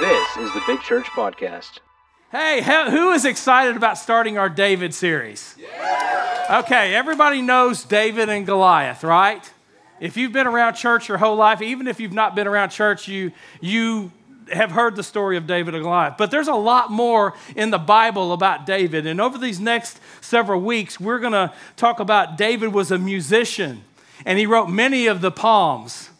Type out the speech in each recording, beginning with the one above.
This is the Big Church Podcast. Hey, who is excited about starting our David series? Okay, everybody knows David and Goliath, right? If you've been around church your whole life, even if you've not been around church, you, you have heard the story of David and Goliath. But there's a lot more in the Bible about David. And over these next several weeks, we're going to talk about David was a musician and he wrote many of the Psalms.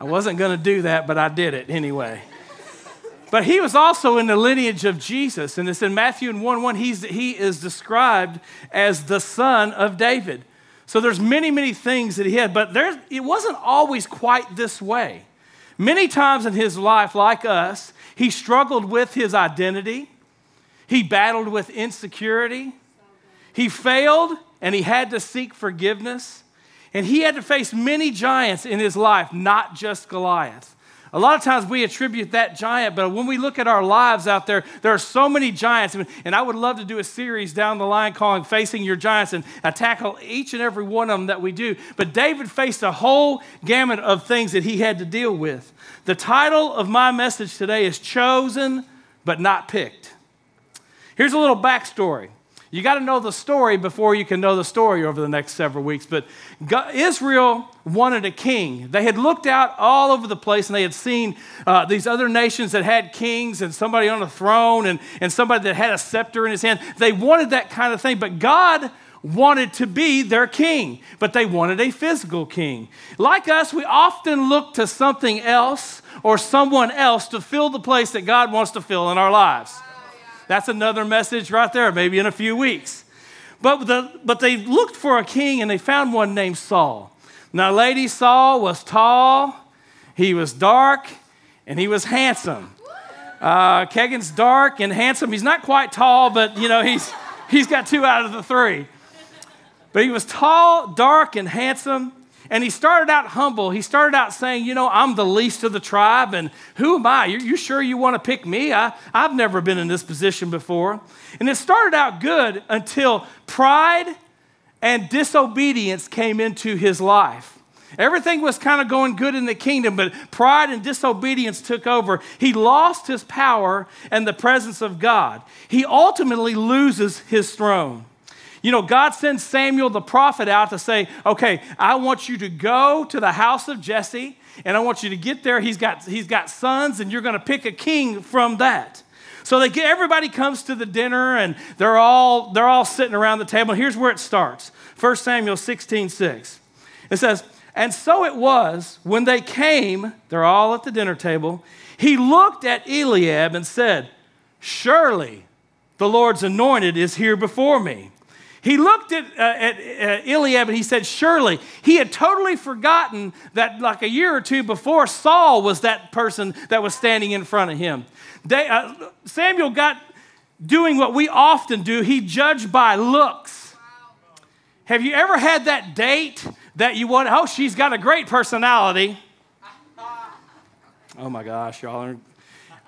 I wasn't going to do that, but I did it anyway. But he was also in the lineage of Jesus. And it's in Matthew 1 1, he's, he is described as the son of David. So there's many, many things that he had, but there, it wasn't always quite this way. Many times in his life, like us, he struggled with his identity. He battled with insecurity. He failed and he had to seek forgiveness. And he had to face many giants in his life, not just Goliath. A lot of times we attribute that giant, but when we look at our lives out there, there are so many giants. And I would love to do a series down the line called Facing Your Giants, and I tackle each and every one of them that we do. But David faced a whole gamut of things that he had to deal with. The title of my message today is Chosen but Not Picked. Here's a little backstory. You got to know the story before you can know the story over the next several weeks. But Israel wanted a king. They had looked out all over the place and they had seen uh, these other nations that had kings and somebody on a throne and, and somebody that had a scepter in his hand. They wanted that kind of thing. But God wanted to be their king, but they wanted a physical king. Like us, we often look to something else or someone else to fill the place that God wants to fill in our lives. That's another message right there, maybe in a few weeks. But, the, but they looked for a king and they found one named Saul. Now, Lady Saul was tall, he was dark, and he was handsome. Uh, Kegan's dark and handsome. He's not quite tall, but you know, he's, he's got two out of the three. But he was tall, dark, and handsome. And he started out humble. He started out saying, You know, I'm the least of the tribe, and who am I? You, you sure you want to pick me? I, I've never been in this position before. And it started out good until pride and disobedience came into his life. Everything was kind of going good in the kingdom, but pride and disobedience took over. He lost his power and the presence of God. He ultimately loses his throne. You know, God sends Samuel the prophet out to say, okay, I want you to go to the house of Jesse, and I want you to get there. He's got, he's got sons, and you're going to pick a king from that. So they get, everybody comes to the dinner, and they're all, they're all sitting around the table. Here's where it starts 1 Samuel 16 6. It says, And so it was when they came, they're all at the dinner table, he looked at Eliab and said, Surely the Lord's anointed is here before me. He looked at, uh, at uh, Eliab and he said, Surely. He had totally forgotten that, like a year or two before, Saul was that person that was standing in front of him. They, uh, Samuel got doing what we often do, he judged by looks. Have you ever had that date that you want? Oh, she's got a great personality. Oh my gosh, y'all are.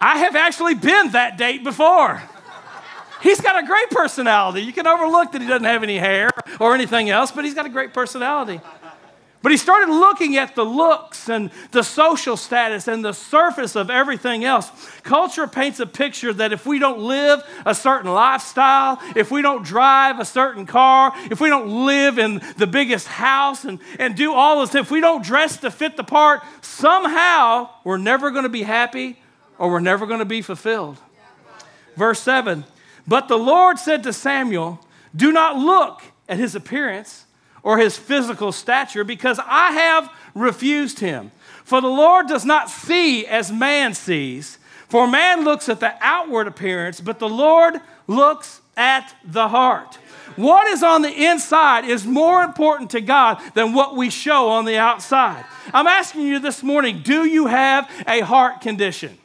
I have actually been that date before. He's got a great personality. You can overlook that he doesn't have any hair or anything else, but he's got a great personality. But he started looking at the looks and the social status and the surface of everything else. Culture paints a picture that if we don't live a certain lifestyle, if we don't drive a certain car, if we don't live in the biggest house and, and do all this, if we don't dress to fit the part, somehow we're never going to be happy or we're never going to be fulfilled. Verse 7 but the Lord said to Samuel, Do not look at his appearance or his physical stature, because I have refused him. For the Lord does not see as man sees. For man looks at the outward appearance, but the Lord looks at the heart. What is on the inside is more important to God than what we show on the outside. I'm asking you this morning do you have a heart condition?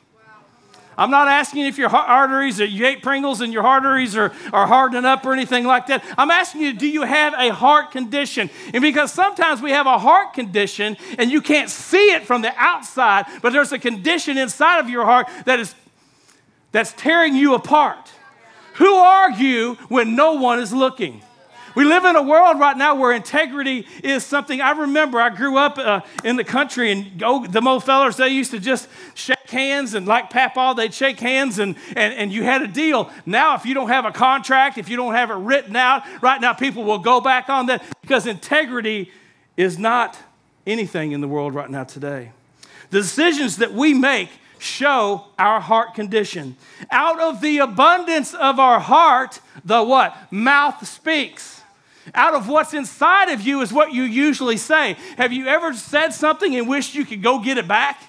I'm not asking if your arteries, or you ate Pringles and your arteries are, are hardening up or anything like that. I'm asking you, do you have a heart condition? And because sometimes we have a heart condition and you can't see it from the outside, but there's a condition inside of your heart that is that's tearing you apart. Who are you when no one is looking? We live in a world right now where integrity is something. I remember I grew up uh, in the country, and go, the old fellers, they used to just shake hands, and like Papa, they'd shake hands, and, and, and you had a deal. Now, if you don't have a contract, if you don't have it written out, right now people will go back on that because integrity is not anything in the world right now today. The decisions that we make show our heart condition. Out of the abundance of our heart, the what? Mouth speaks. Out of what's inside of you is what you usually say. Have you ever said something and wished you could go get it back?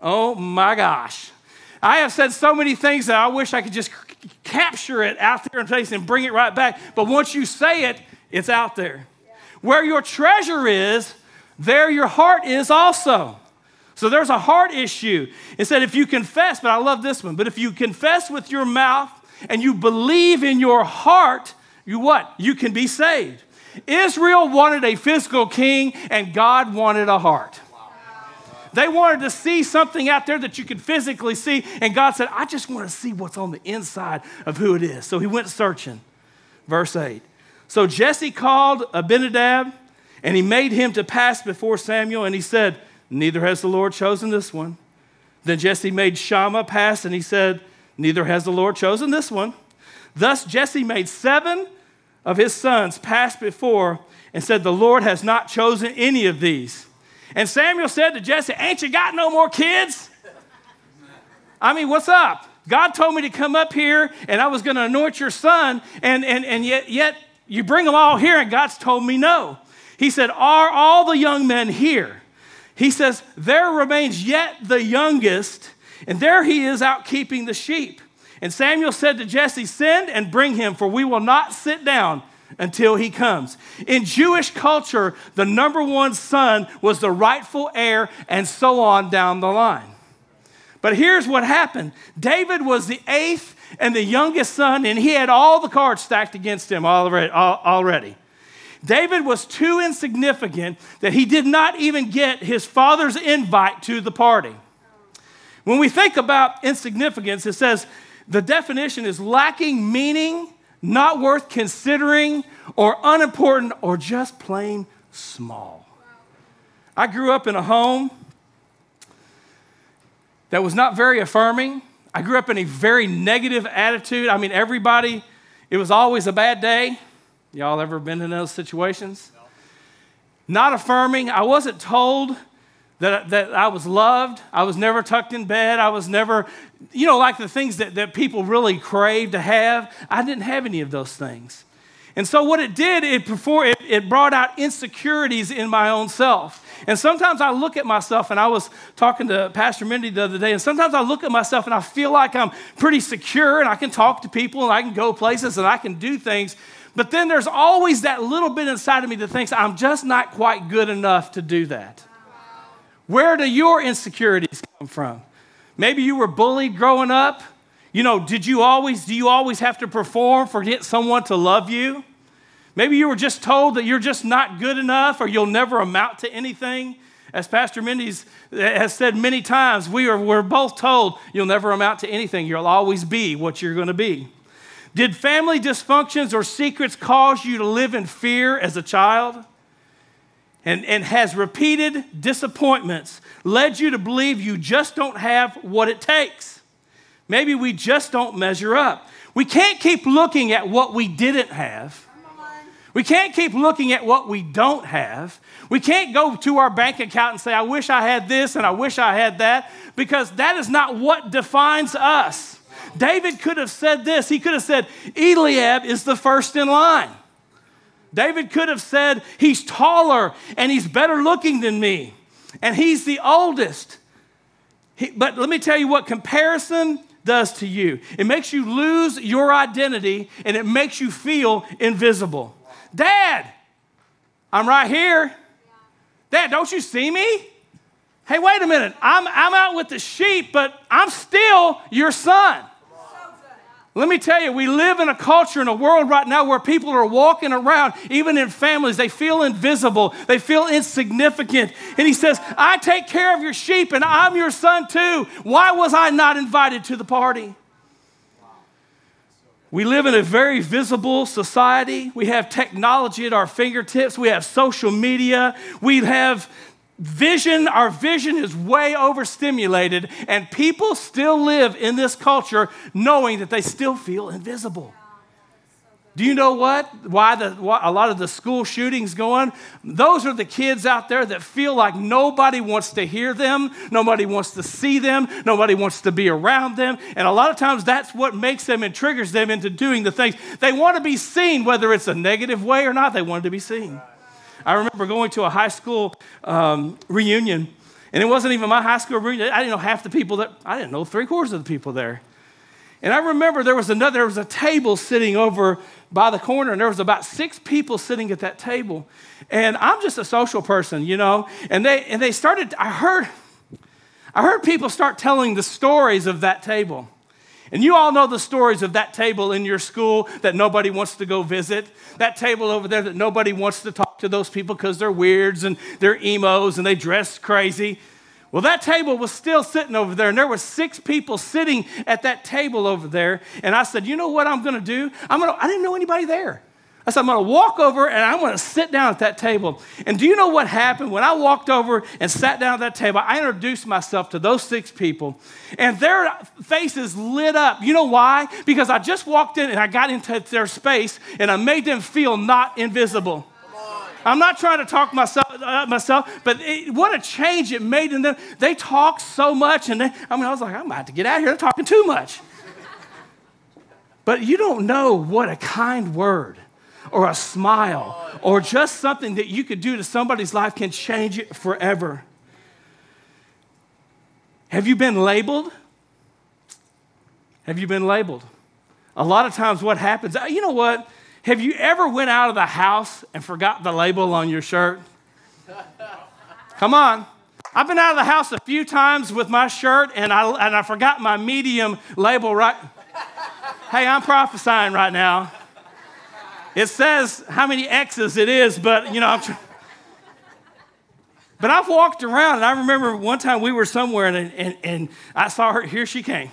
Oh my gosh. I have said so many things that I wish I could just capture it out there in place and bring it right back. But once you say it, it's out there. Where your treasure is, there your heart is also. So there's a heart issue. It said, if you confess, but I love this one, but if you confess with your mouth and you believe in your heart, you what? You can be saved. Israel wanted a physical king, and God wanted a heart. They wanted to see something out there that you could physically see, and God said, I just want to see what's on the inside of who it is. So he went searching. Verse 8. So Jesse called Abinadab, and he made him to pass before Samuel, and he said, Neither has the Lord chosen this one. Then Jesse made Shammah pass, and he said, Neither has the Lord chosen this one. Thus Jesse made seven of his sons pass before and said, The Lord has not chosen any of these. And Samuel said to Jesse, Ain't you got no more kids? I mean, what's up? God told me to come up here and I was going to anoint your son, and, and, and yet, yet you bring them all here, and God's told me no. He said, Are all the young men here? He says, There remains yet the youngest, and there he is out keeping the sheep. And Samuel said to Jesse, Send and bring him, for we will not sit down until he comes. In Jewish culture, the number one son was the rightful heir, and so on down the line. But here's what happened David was the eighth and the youngest son, and he had all the cards stacked against him already. David was too insignificant that he did not even get his father's invite to the party. When we think about insignificance, it says the definition is lacking meaning, not worth considering, or unimportant, or just plain small. I grew up in a home that was not very affirming. I grew up in a very negative attitude. I mean, everybody, it was always a bad day. Y'all ever been in those situations? No. Not affirming. I wasn't told that, that I was loved. I was never tucked in bed. I was never, you know, like the things that, that people really crave to have. I didn't have any of those things. And so what it did, it, before, it, it brought out insecurities in my own self. And sometimes I look at myself, and I was talking to Pastor Mindy the other day, and sometimes I look at myself and I feel like I'm pretty secure and I can talk to people and I can go places and I can do things. But then there's always that little bit inside of me that thinks I'm just not quite good enough to do that. Where do your insecurities come from? Maybe you were bullied growing up. You know, did you always do you always have to perform for get someone to love you? Maybe you were just told that you're just not good enough or you'll never amount to anything. As Pastor Mindy's has said many times, we are we're both told you'll never amount to anything. You'll always be what you're going to be. Did family dysfunctions or secrets cause you to live in fear as a child? And, and has repeated disappointments led you to believe you just don't have what it takes? Maybe we just don't measure up. We can't keep looking at what we didn't have. We can't keep looking at what we don't have. We can't go to our bank account and say, I wish I had this and I wish I had that, because that is not what defines us. David could have said this. He could have said, Eliab is the first in line. David could have said, He's taller and he's better looking than me, and he's the oldest. He, but let me tell you what comparison does to you it makes you lose your identity and it makes you feel invisible. Dad, I'm right here. Dad, don't you see me? Hey, wait a minute. I'm, I'm out with the sheep, but I'm still your son. Let me tell you, we live in a culture, in a world right now where people are walking around, even in families, they feel invisible, they feel insignificant. And he says, I take care of your sheep and I'm your son too. Why was I not invited to the party? We live in a very visible society. We have technology at our fingertips. We have social media. We have vision. Our vision is way overstimulated, and people still live in this culture knowing that they still feel invisible. Do you know what? Why, the, why a lot of the school shootings going? Those are the kids out there that feel like nobody wants to hear them, nobody wants to see them, nobody wants to be around them. And a lot of times that's what makes them and triggers them into doing the things. They want to be seen, whether it's a negative way or not, they want to be seen. I remember going to a high school um, reunion, and it wasn't even my high school reunion. I didn't know half the people that, I didn't know three quarters of the people there. And I remember there was another, there was a table sitting over by the corner, and there was about six people sitting at that table. And I'm just a social person, you know. And they and they started, I heard, I heard people start telling the stories of that table. And you all know the stories of that table in your school that nobody wants to go visit. That table over there that nobody wants to talk to those people because they're weirds and they're emos and they dress crazy. Well, that table was still sitting over there, and there were six people sitting at that table over there. And I said, You know what I'm going to do? I'm going to, I didn't know anybody there. I said, I'm going to walk over and I'm going to sit down at that table. And do you know what happened? When I walked over and sat down at that table, I introduced myself to those six people, and their faces lit up. You know why? Because I just walked in and I got into their space and I made them feel not invisible. I'm not trying to talk myself, uh, myself but it, what a change it made in them. They talk so much, and they, I mean, I was like, I'm about to get out of here. They're talking too much. but you don't know what a kind word or a smile or just something that you could do to somebody's life can change it forever. Have you been labeled? Have you been labeled? A lot of times, what happens, uh, you know what? Have you ever went out of the house and forgot the label on your shirt? Come on. I've been out of the house a few times with my shirt and I, and I forgot my medium label right. hey, I'm prophesying right now. It says how many X's it is, but you know, I'm but I've walked around and I remember one time we were somewhere and, and, and I saw her, here she came.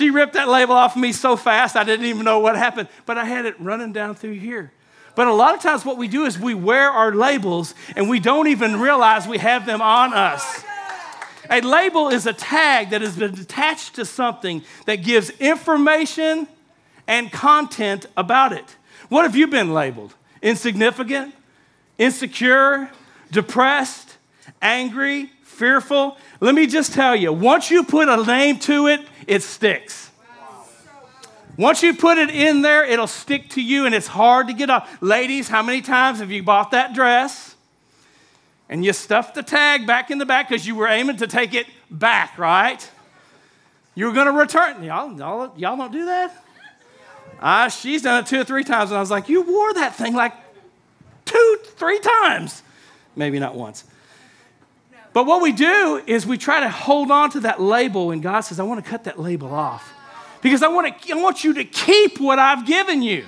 She ripped that label off of me so fast, I didn't even know what happened, but I had it running down through here. But a lot of times, what we do is we wear our labels and we don't even realize we have them on us. A label is a tag that has been attached to something that gives information and content about it. What have you been labeled? Insignificant, insecure, depressed, angry, fearful. Let me just tell you once you put a name to it, it sticks. Once you put it in there, it'll stick to you and it's hard to get off. Ladies, how many times have you bought that dress and you stuffed the tag back in the back because you were aiming to take it back, right? You were going to return. Y'all, y'all, y'all don't do that? Uh, she's done it two or three times, and I was like, You wore that thing like two, three times. Maybe not once. But what we do is we try to hold on to that label, and God says, I want to cut that label off because I want, to, I want you to keep what I've given you.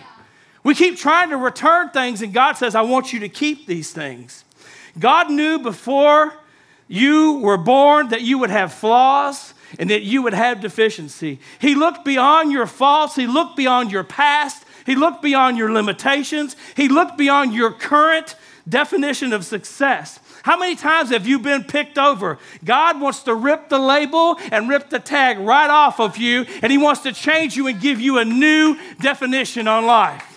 We keep trying to return things, and God says, I want you to keep these things. God knew before you were born that you would have flaws and that you would have deficiency. He looked beyond your faults, He looked beyond your past, He looked beyond your limitations, He looked beyond your current definition of success. How many times have you been picked over? God wants to rip the label and rip the tag right off of you, and He wants to change you and give you a new definition on life.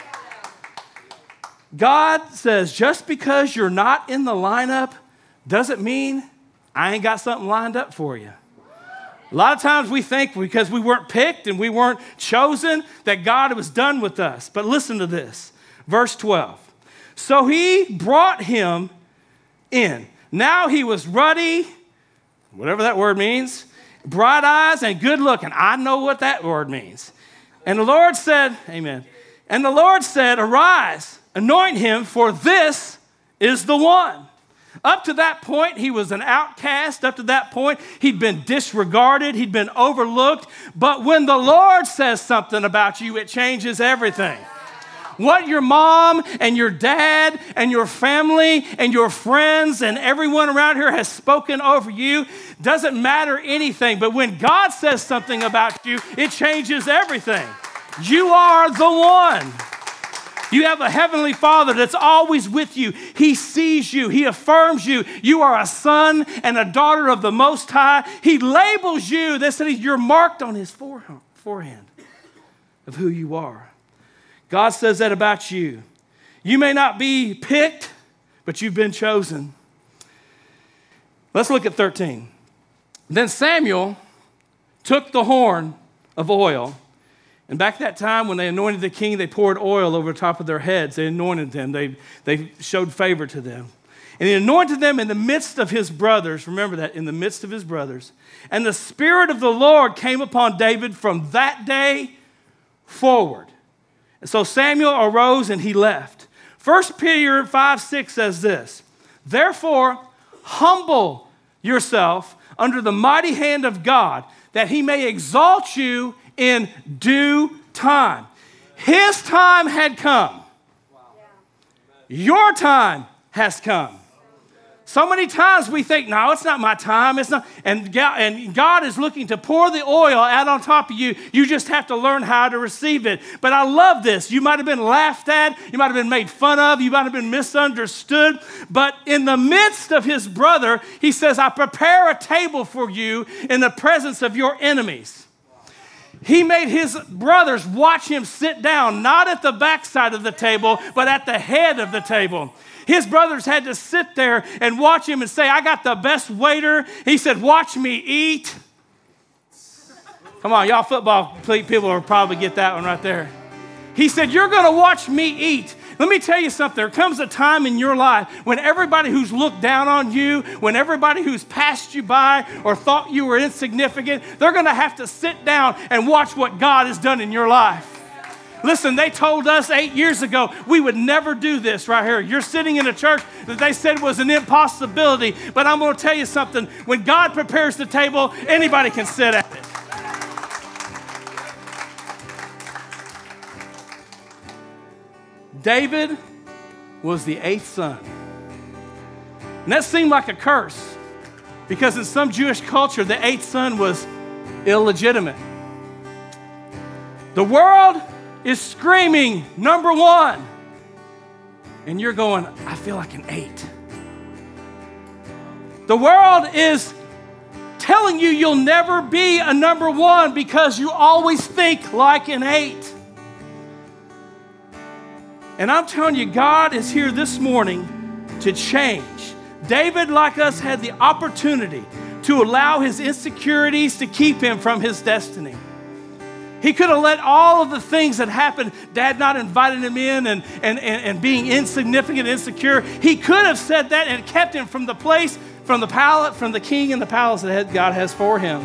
God says, just because you're not in the lineup doesn't mean I ain't got something lined up for you. A lot of times we think because we weren't picked and we weren't chosen that God was done with us. But listen to this verse 12. So he brought him in. Now he was ruddy, whatever that word means, bright eyes and good looking. I know what that word means. And the Lord said, Amen. And the Lord said, Arise, anoint him, for this is the one. Up to that point, he was an outcast. Up to that point, he'd been disregarded, he'd been overlooked. But when the Lord says something about you, it changes everything. What your mom and your dad and your family and your friends and everyone around here has spoken over you doesn't matter anything. But when God says something about you, it changes everything. You are the one. You have a heavenly Father that's always with you. He sees you, He affirms you. You are a son and a daughter of the Most High. He labels you. They said you're marked on His forehand of who you are. God says that about you. You may not be picked, but you've been chosen. Let's look at 13. Then Samuel took the horn of oil and back that time when they anointed the king, they poured oil over the top of their heads. They anointed them, they, they showed favor to them. And he anointed them in the midst of his brothers. Remember that, in the midst of his brothers. And the Spirit of the Lord came upon David from that day forward. So Samuel arose and he left. First Peter 5 6 says this Therefore, humble yourself under the mighty hand of God, that he may exalt you in due time. His time had come. Your time has come. So many times we think, no, it's not my time. It's not. And God, and God is looking to pour the oil out on top of you. You just have to learn how to receive it. But I love this. You might have been laughed at. You might have been made fun of. You might have been misunderstood. But in the midst of his brother, he says, I prepare a table for you in the presence of your enemies. He made his brothers watch him sit down, not at the backside of the table, but at the head of the table. His brothers had to sit there and watch him and say, I got the best waiter. He said, Watch me eat. Come on, y'all football people will probably get that one right there. He said, You're going to watch me eat. Let me tell you something. There comes a time in your life when everybody who's looked down on you, when everybody who's passed you by or thought you were insignificant, they're going to have to sit down and watch what God has done in your life. Listen, they told us eight years ago we would never do this right here. You're sitting in a church that they said was an impossibility, but I'm going to tell you something. When God prepares the table, anybody can sit at it. David was the eighth son. And that seemed like a curse because in some Jewish culture, the eighth son was illegitimate. The world is screaming, number one. And you're going, I feel like an eight. The world is telling you you'll never be a number one because you always think like an eight. And I'm telling you, God is here this morning to change. David, like us, had the opportunity to allow his insecurities to keep him from his destiny. He could have let all of the things that happened, dad not inviting him in and, and, and, and being insignificant, insecure, he could have said that and kept him from the place, from the palace, from the king and the palace that God has for him.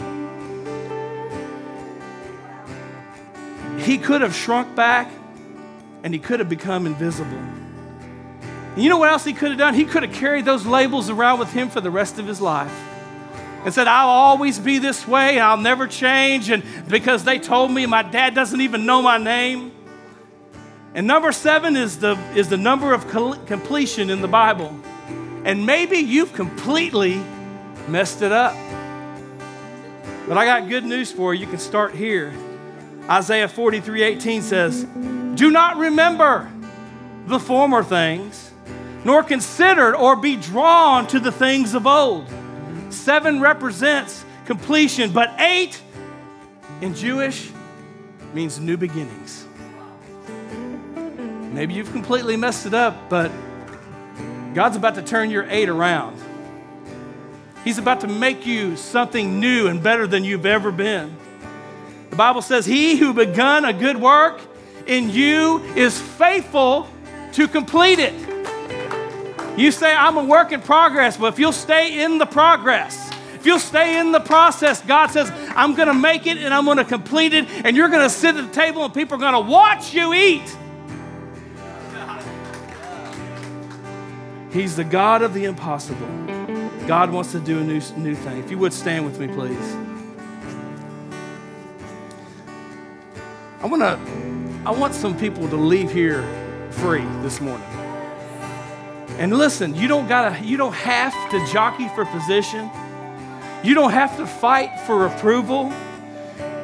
He could have shrunk back and he could have become invisible. And you know what else he could have done? He could have carried those labels around with him for the rest of his life and said, I'll always be this way, I'll never change, and because they told me my dad doesn't even know my name. And number seven is the, is the number of completion in the Bible. And maybe you've completely messed it up. But I got good news for you. You can start here. Isaiah 43 18 says, Do not remember the former things, nor consider or be drawn to the things of old. Seven represents completion, but eight in Jewish means new beginnings. Maybe you've completely messed it up, but God's about to turn your eight around. He's about to make you something new and better than you've ever been. The Bible says, He who begun a good work in you is faithful to complete it. You say, I'm a work in progress, but if you'll stay in the progress, if you'll stay in the process, God says, I'm going to make it and I'm going to complete it, and you're going to sit at the table and people are going to watch you eat. He's the God of the impossible. God wants to do a new, new thing. If you would stand with me, please. I want to I want some people to leave here free this morning. And listen, you don't gotta, you don't have to jockey for position. You don't have to fight for approval.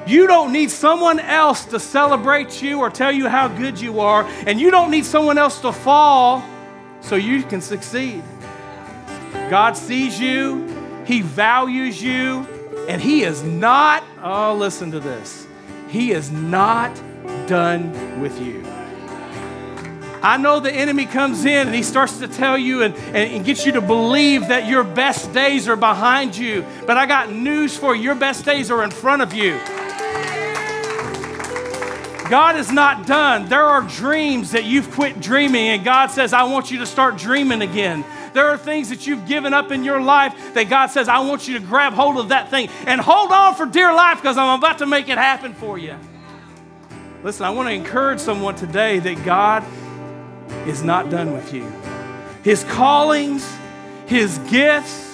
You don't need someone else to celebrate you or tell you how good you are, and you don't need someone else to fall so you can succeed. God sees you, He values you, and He is not, oh, listen to this, He is not done with you. I know the enemy comes in and he starts to tell you and, and, and gets you to believe that your best days are behind you. But I got news for you your best days are in front of you. God is not done. There are dreams that you've quit dreaming, and God says, I want you to start dreaming again. There are things that you've given up in your life that God says, I want you to grab hold of that thing and hold on for dear life because I'm about to make it happen for you. Listen, I want to encourage someone today that God is not done with you. His callings, His gifts,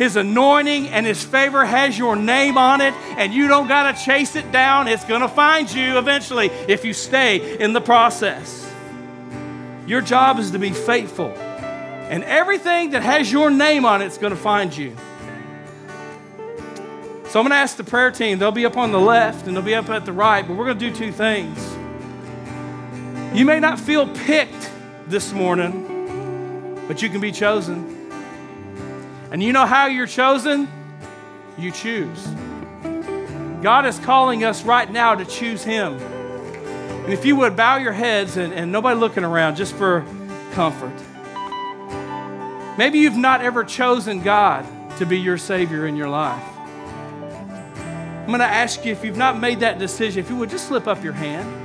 his anointing and His favor has your name on it, and you don't got to chase it down. It's going to find you eventually if you stay in the process. Your job is to be faithful, and everything that has your name on it is going to find you. So I'm going to ask the prayer team. They'll be up on the left and they'll be up at the right, but we're going to do two things. You may not feel picked this morning, but you can be chosen. And you know how you're chosen? You choose. God is calling us right now to choose Him. And if you would bow your heads and, and nobody looking around just for comfort. Maybe you've not ever chosen God to be your Savior in your life. I'm going to ask you if you've not made that decision, if you would just slip up your hand.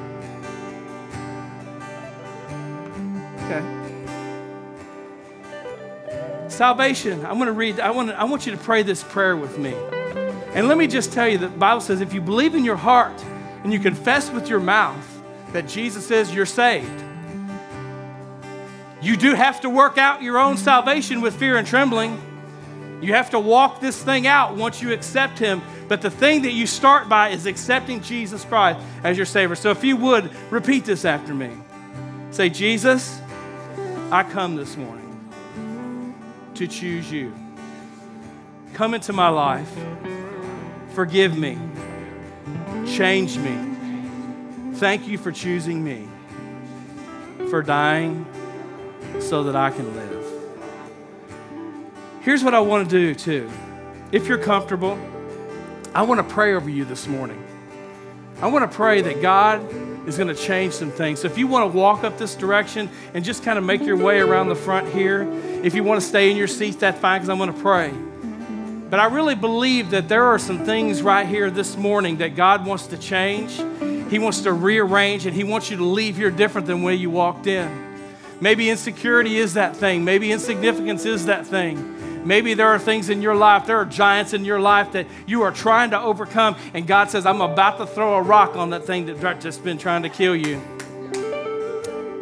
Okay. Salvation, I'm going to read, I want, I want you to pray this prayer with me. And let me just tell you the Bible says if you believe in your heart and you confess with your mouth that Jesus says you're saved, you do have to work out your own salvation with fear and trembling. You have to walk this thing out once you accept Him. But the thing that you start by is accepting Jesus Christ as your Savior. So if you would, repeat this after me. Say, Jesus, I come this morning to choose you. Come into my life. Forgive me. Change me. Thank you for choosing me, for dying so that I can live. Here's what I want to do, too. If you're comfortable, I want to pray over you this morning. I want to pray that God is going to change some things. So if you want to walk up this direction and just kind of make your way around the front here, if you want to stay in your seats, that's fine because I'm going to pray. But I really believe that there are some things right here this morning that God wants to change. He wants to rearrange and He wants you to leave here different than when you walked in. Maybe insecurity is that thing, maybe insignificance is that thing. Maybe there are things in your life, there are giants in your life that you are trying to overcome, and God says, I'm about to throw a rock on that thing that just been trying to kill you.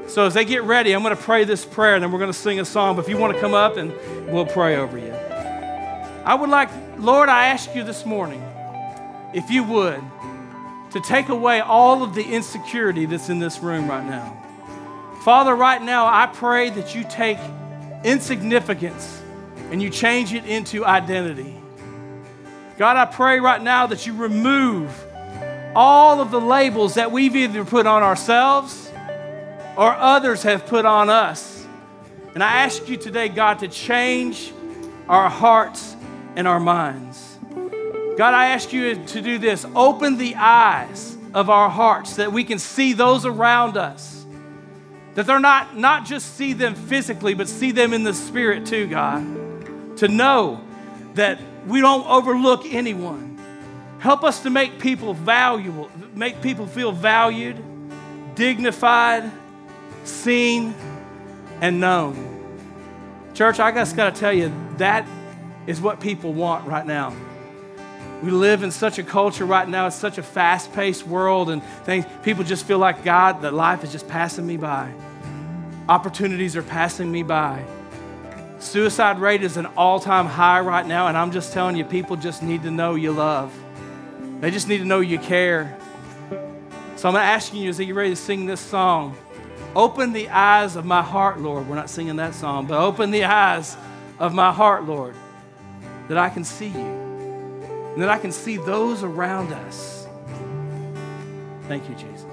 So as they get ready, I'm going to pray this prayer, and then we're going to sing a song. But if you want to come up, and we'll pray over you. I would like, Lord, I ask you this morning, if you would, to take away all of the insecurity that's in this room right now. Father, right now, I pray that you take insignificance and you change it into identity. God, I pray right now that you remove all of the labels that we've either put on ourselves or others have put on us. And I ask you today, God, to change our hearts and our minds. God, I ask you to do this open the eyes of our hearts that we can see those around us. That they're not, not just see them physically, but see them in the spirit too, God to know that we don't overlook anyone. Help us to make people valuable, make people feel valued, dignified, seen, and known. Church, I just got to tell you, that is what people want right now. We live in such a culture right now, it's such a fast paced world, and things, people just feel like God, that life is just passing me by. Opportunities are passing me by. Suicide rate is an all time high right now, and I'm just telling you, people just need to know you love. They just need to know you care. So I'm asking you, as you ready to sing this song, Open the eyes of my heart, Lord. We're not singing that song, but open the eyes of my heart, Lord, that I can see you and that I can see those around us. Thank you, Jesus.